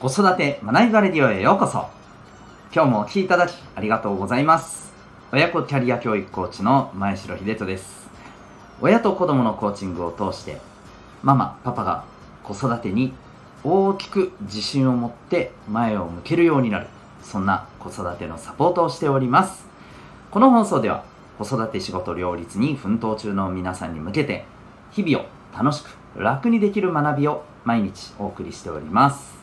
子育て学びバレディオへようこそ。今日もお聴きいただきありがとうございます。親子キャリア教育コーチの前城秀人です。親と子供のコーチングを通してママパパが子育てに大きく自信を持って前を向けるようになるそんな子育てのサポートをしております。この放送では子育て仕事両立に奮闘中の皆さんに向けて日々を楽しく楽にできる学びを毎日お送りしております。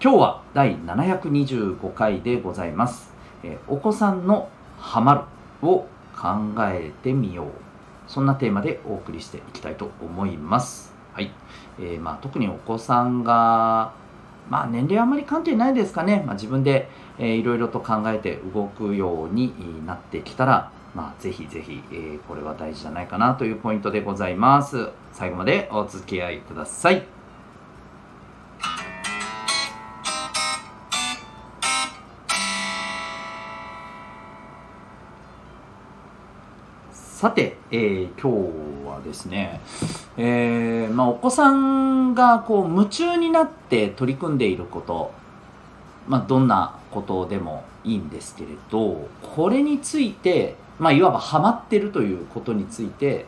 今日は第725回でございます、えお子さんのハマるを考えてみよう。そんなテーマでお送りしていきたいと思います。はい、えー、まあ、特にお子さんがまあ年齢あまり関係ないですかね、まあ、自分で、え、いろいろと考えて動くようになってきたらまあ、ぜひぜひ、えー、これは大事じゃないかなというポイントでございます。最後までお付き合いください。さて、えー、今日はですね、えー、まあ、お子さんがこう夢中になって取り組んでいること、まあ、どんなことでもいいんですけれどこれについて、まあ、いわばハマってるということについて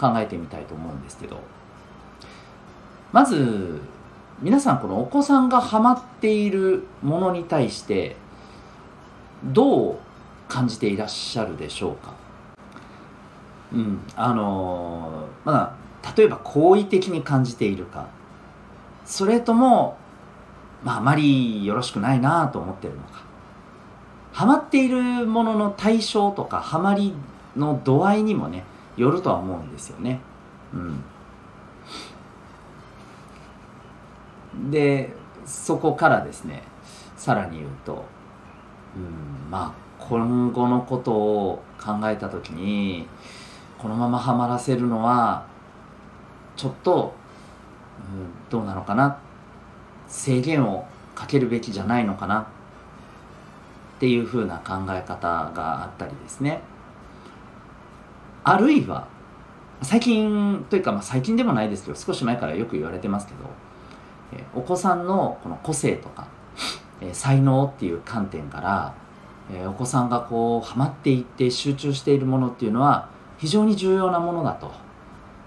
考えてみたいと思うんですけどまず皆さんこのお子さんがハマっているものに対してどう感じていらっしゃるでしょうか？うん、あのー、まあ例えば好意的に感じているか。それとも、まあ、あまりよろしくないなと思ってるのか。ハマっているものの対象とかハマりの度合いにもねよるとは思うんですよね。うん、でそこからですねさらに言うと、うん、まあ今後のことを考えた時にこのままハマらせるのはちょっと、うん、どうなのかな。制限をかけるべきじゃないのかな。っていうふうな考え方があったりですね。あるいは最近というか、まあ、最近でもないですけど少し前からよく言われてますけどえお子さんのこの個性とか、え才能っていう観点から、えお子さんがこうハマっていって集中しているものっていうのは非常に重要なものだと。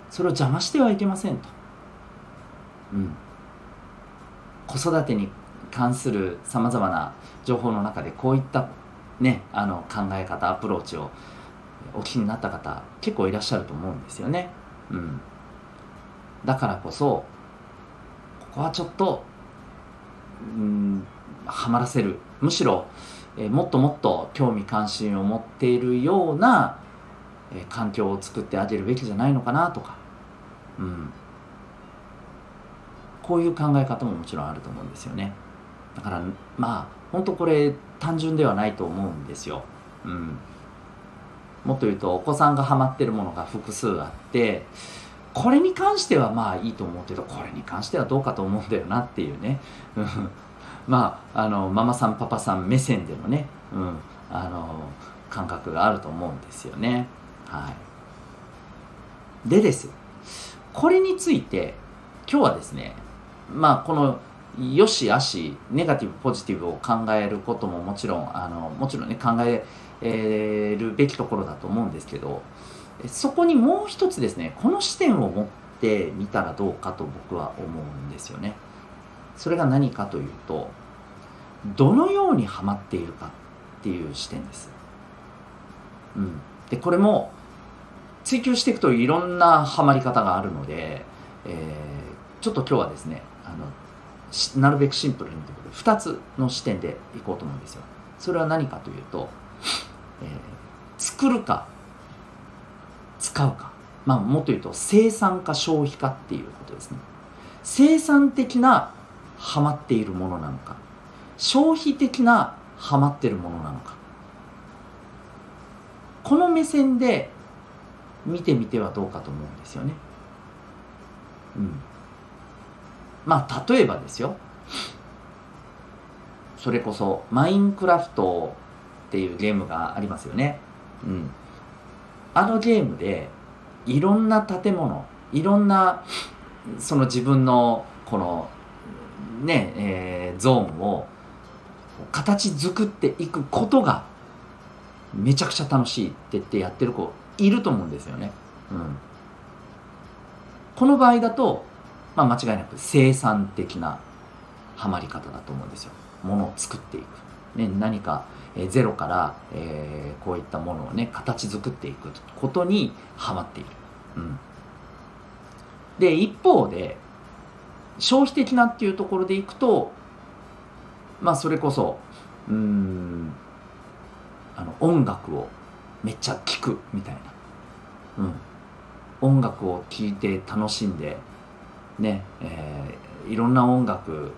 それを邪魔してはいけませんと、うん、子育てに関するさまざまな情報の中でこういったねあの考え方アプローチをお聞きになった方結構いらっしゃると思うんですよね、うん、だからこそここはちょっとうんはまらせる。むしろ、えもっともっと興味関心を持っているようなえ環境を作ってあげるべきじゃないのかなとか、うん、こういう考え方ももちろんあると思うんですよね。だからまあ本当これ単純ではないと思うんですよ、うん、もっと言うとお子さんがハマってるものが複数あってこれに関してはまあいいと思うけどこれに関してはどうかと思うんだよなっていうね。まああのママさんパパさん目線でのね、うん、あの感覚があると思うんですよね。はい、でです。これについて今日はですねまあこのよしあしネガティブポジティブを考えることももちろんあのもちろんね考えるべきところだと思うんですけどそこにもう一つですねこの視点を持ってみたらどうかと僕は思うんですよね。それが何かというとどのようにはまっているかっていう視点です。うん。でこれも追求していくといろんなハマり方があるので、えー、ちょっと今日はですねあのなるべくシンプルにということで2つの視点でいこうと思うんですよ。それは何かというと、えー、作るか使うか。まあもっと言うと生産か消費かっていうことですね。生産的なハマっているものなのか消費的なハマっているものなのか。この目線で見てみてはどうかと思うんですよね。うん。まあ例えばですよそれこそマインクラフトっていうゲームがありますよね。うん。あのゲームでいろんな建物いろんなその自分のこのね、えー、ゾーンを形作っていくことがめちゃくちゃ楽しいって言ってやってる子いると思うんですよね。うん、この場合だと、まあ、間違いなく生産的なハマり方だと思うんですよ。ものを作っていく。ね、何か、えゼロから、えー、こういったものをね形作っていくことにはまっている。うん、で一方で消費的なっていうところでいくとまあそれこそうんあの音楽をめっちゃ聴くみたいな、うん、音楽を聴いて楽しんでね、えー、いろんな音楽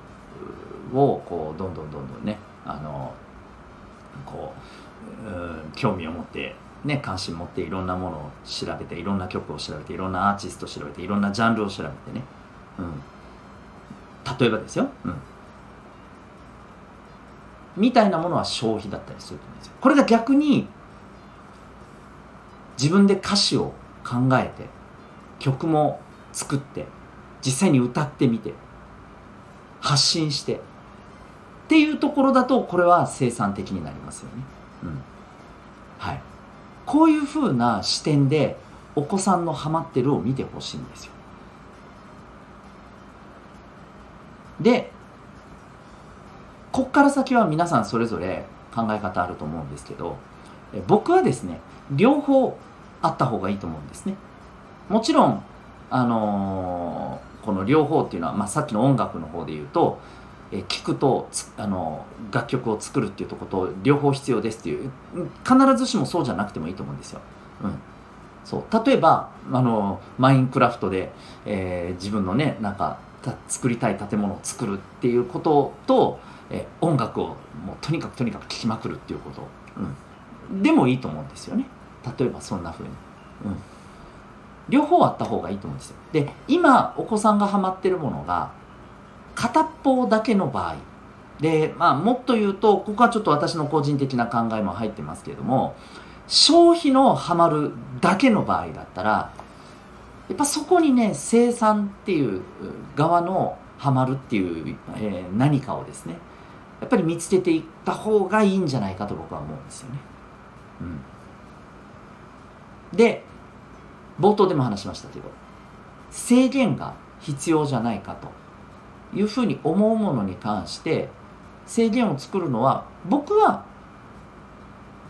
をこうどんどんどんどんねあのこう、うん、興味を持ってね、関心持っていろんなものを調べていろんな曲を調べていろんなアーティストを調べていろんなジャンルを調べてね、うん、例えばですよ、うん、みたいなものは消費だったりすると思うんですよ。これが逆に自分で歌詞を考えて曲も作って実際に歌ってみて発信してっていうところだとこれは生産的になりますよね。うん、はいこういうふうな視点でお子さんのハマってるを見てほしいんですよ。でこっから先は皆さんそれぞれ考え方あると思うんですけど僕はですね両方あった方がいいと思うんですね。もちろんあのー、この両方っていうのは、まあ、さっきの音楽の方で言うとえ聞くとあの楽曲を作るっていうとこと両方必要ですっていう必ずしもそうじゃなくてもいいと思うんですよ。うん、そう。例えばあのマインクラフトで、えー、自分のねなんか作りたい建物を作るっていうことと、え、音楽をもうとにかくとにかく聴きまくるっていうこと、うん、でもいいと思うんですよね。例えばそんな風に。うん両方あった方がいいと思うんですよ。で今お子さんがハマってるものが片方だけの場合で、まあ、もっと言うとここはちょっと私の個人的な考えも入ってますけれども消費のハマるだけの場合だったらやっぱそこにね生産っていう側のハマるっていう、えー、何かをですねやっぱり見つけていった方がいいんじゃないかと僕は思うんですよね。うん、で冒頭でも話しましたけど制限が必要じゃないかというふうに思うものに関して制限を作るのは僕は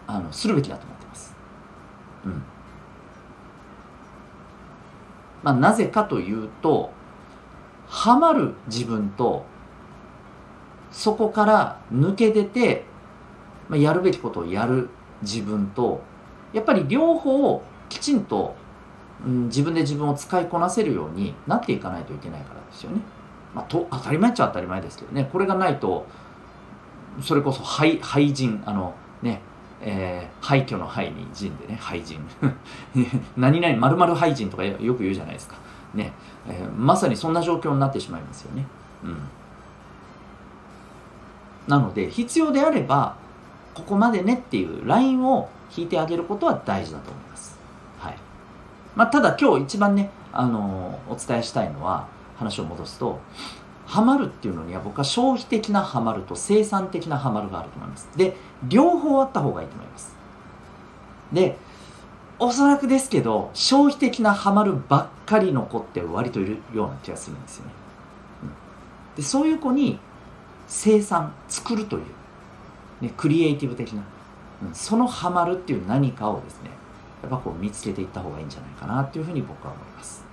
あのするべきだと思ってます。うんまあ、なぜかというとハマる自分とそこから抜け出て、まあ、やるべきことをやる自分とやっぱり両方きちんと、うん、自分で自分を使いこなせるようになっていかないといけないからですよね。まあ、と当たり前っちゃ当たり前ですけどね。これがないとそれこそ廃廃人あのねえー、廃墟の廃に人でね廃人 何々まるまる廃人とかよく言うじゃないですか。ね、えー、まさにそんな状況になってしまいますよね。うん。なので必要であればここまでねっていうラインを引いてあげることは大事だと思います。はい。まあ、ただ今日一番ね、あのー、お伝えしたいのは話を戻すとハマるっていうのには僕は消費的なハマると生産的なハマるがあると思います。で両方あった方がいいと思います。でおそらくですけど消費的なハマるばっかりの子って割といるような気がするんですよね、うん、でそういう子に生産作るという、ね、クリエイティブ的な、うん、そのハマるっていう何かをですねやっぱこう見つけていった方がいいんじゃないかなっていうふうに僕は思います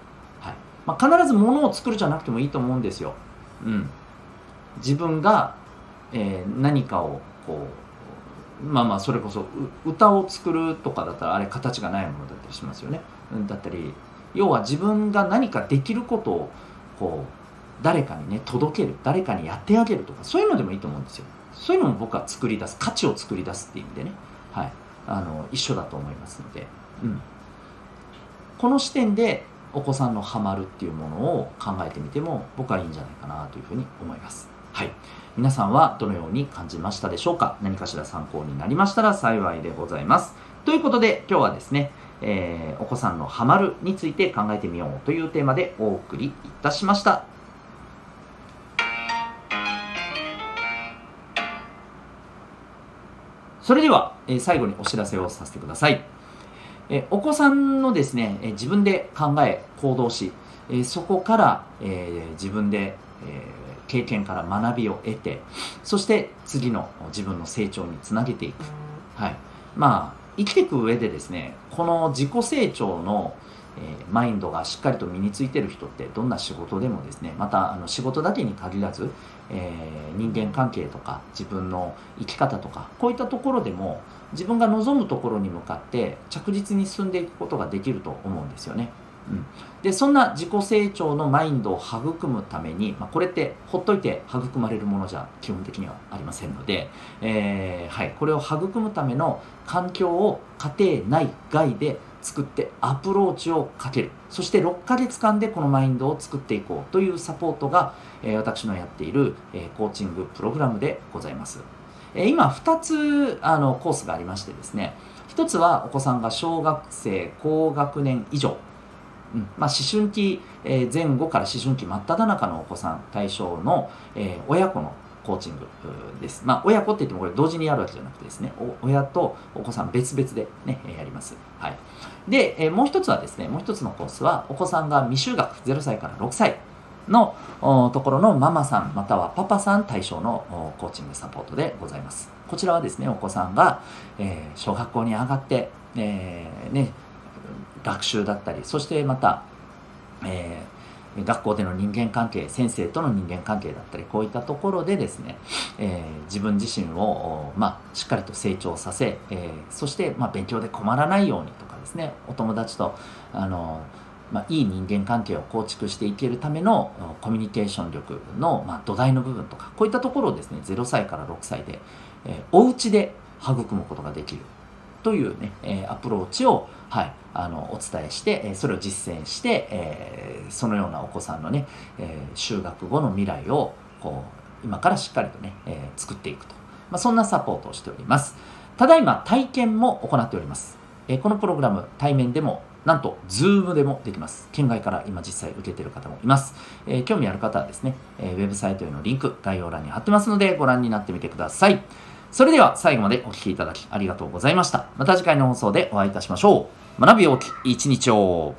まあ、必ず物を作るじゃなくてもいいと思うんですよ。うん、自分が、えー、何かをこうまあまあそれこそ歌を作るとかだったらあれ形がないものだったりしますよね。だったり要は自分が何かできることをこう誰かにね届ける誰かにやってあげるとかそういうのでもいいと思うんですよ。そういうのも僕は作り出す価値を作り出すっていう意味でね、はい、あの一緒だと思いますので、うん、この視点でお子さんのハマるっていうものを考えてみても僕はいいんじゃないかなというふうに思います。はい。皆さんはどのように感じましたでしょうか？何かしら参考になりましたら幸いでございます。ということで今日はですね、えー、お子さんのハマるについて考えてみようというテーマでお送りいたしました。それでは、えー、最後にお知らせをさせてください。えお子さんのですね、え自分で考え、行動し、えそこから、え自分で、え経験から学びを得て、そして次の自分の成長につなげていく。はい。まあ、生きていく上でですね、この自己成長の、えマインドがしっかりと身についてる人ってどんな仕事でもですねまたあの仕事だけに限らず、えー、人間関係とか自分の生き方とかこういったところでも自分が望むところに向かって着実に進んでいくことができると思うんですよね。うん、でそんな自己成長のマインドを育むために、まあ、これってほっといて育まれるものじゃ基本的にはありませんので、えーはい、これを育むための環境を家庭内外で作ってアプローチをかける。そして6ヶ月間でこのマインドを作っていこうというサポートが、えー、私のやっている、えー、コーチングプログラムでございます。え今2つあのコースがありましてですね。1つはお子さんが小学生高学年以上、うんまあ、思春期前後から思春期真っ只中のお子さん対象の、えー、親子のコーチングです。まあ、親子って言ってもこれ同時にやるわけじゃなくてですね、親とお子さん別々でね、やります。はい。で、えもう一つはですね、もう一つのコースは、お子さんが未就学、0歳から6歳のところのママさんまたはパパさん対象のコーチングサポートでございます。こちらはですね、お子さんが、えー、小学校に上がって、えー、ね、学習だったり、そしてまた、えー、学校での人間関係、先生との人間関係だったり、こういったところでですね、えー、自分自身を、まあ、しっかりと成長させ、えー、そして、まあ、勉強で困らないようにとかですね、お友達と、あのまあ、いい人間関係を構築していけるためのコミュニケーション力の、まあ、土台の部分とかこういったところをですね0歳から6歳で、えー、お家で育むことができるというね、えー、アプローチを、はい、あのお伝えして、えそれを実践して、えー、そのようなお子さんのね、えー、就学後の未来をこう今からしっかりとね、えー、作っていくと、まあ、そんなサポートをしておりますただいま体験も行っております、え、このプログラム対面でもなんと、 Zoom でもできます。県外から今実際受けている方もいます。え、興味ある方はですね、えー、ウェブサイトへのリンク、概要欄に貼ってますので、ご覧になってみてください。それでは最後までお聴きいただきありがとうございました。また次回の放送でお会いいたしましょう。学び大きい一日を。